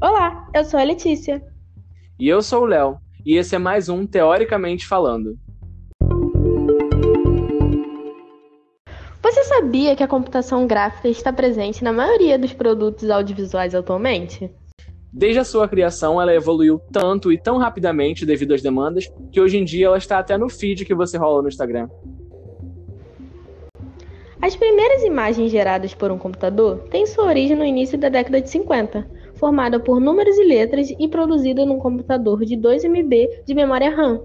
Olá, eu sou a Letícia. E eu sou o Léo, e esse é mais um Teoricamente Falando. Você sabia que a computação gráfica está presente na maioria dos produtos audiovisuais atualmente? Desde a sua criação, ela evoluiu tanto e tão rapidamente devido às demandas que hoje em dia ela está até no feed que você rola no Instagram. As primeiras imagens geradas por um computador têm sua origem no início da década de 50, formada por números e letras e produzida num computador de 2 MB de memória RAM.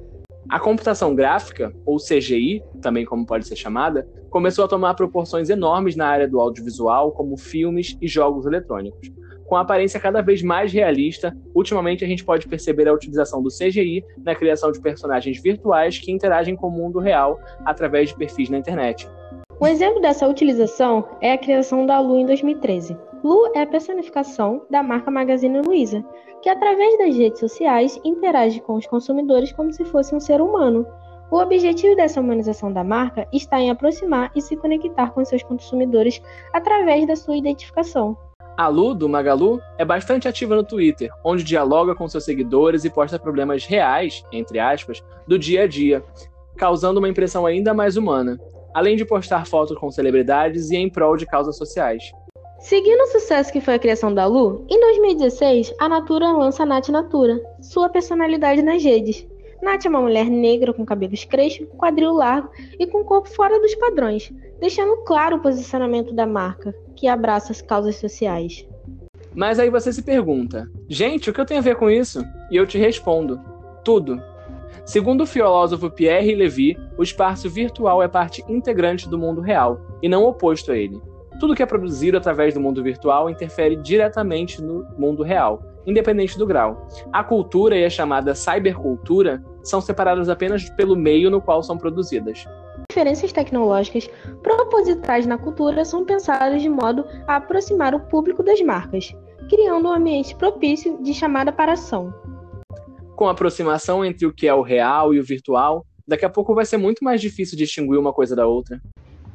A computação gráfica, ou CGI, também como pode ser chamada, começou a tomar proporções enormes na área do audiovisual, como filmes e jogos eletrônicos. Com a aparência cada vez mais realista, ultimamente a gente pode perceber a utilização do CGI na criação de personagens virtuais que interagem com o mundo real através de perfis na internet. Um exemplo dessa utilização é a criação da Lu em 2013. Lu é a personificação da marca Magazine Luiza, que através das redes sociais interage com os consumidores como se fosse um ser humano. O objetivo dessa humanização da marca está em aproximar e se conectar com seus consumidores através da sua identificação. A Lu, do Magalu, é bastante ativa no Twitter, onde dialoga com seus seguidores e posta problemas reais, entre aspas, do dia a dia, causando uma impressão ainda mais humana além de postar fotos com celebridades e em prol de causas sociais. Seguindo o sucesso que foi a criação da Lu, em 2016 a Natura lança a Nath Natura, sua personalidade nas redes. Nath é uma mulher negra com cabelos crespos, quadril largo e com corpo fora dos padrões, deixando claro o posicionamento da marca, que abraça as causas sociais. Mas aí você se pergunta, gente, o que eu tenho a ver com isso? E eu te respondo, tudo. Segundo o filósofo Pierre Levy, o espaço virtual é parte integrante do mundo real e não oposto a ele. Tudo que é produzido através do mundo virtual interfere diretamente no mundo real, independente do grau. A cultura e a chamada cybercultura são separadas apenas pelo meio no qual são produzidas. Diferenças tecnológicas propositais na cultura são pensadas de modo a aproximar o público das marcas, criando um ambiente propício de chamada para ação com a aproximação entre o que é o real e o virtual, daqui a pouco vai ser muito mais difícil distinguir uma coisa da outra.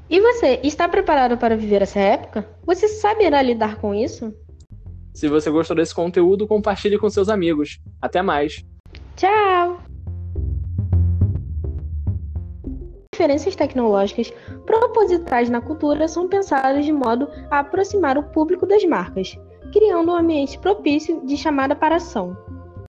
E você, está preparado para viver essa época? Você saberá lidar com isso? Se você gostou desse conteúdo, compartilhe com seus amigos. Até mais. Tchau! Diferenças tecnológicas propositais na cultura são pensadas de modo a aproximar o público das marcas, criando um ambiente propício de chamada para ação.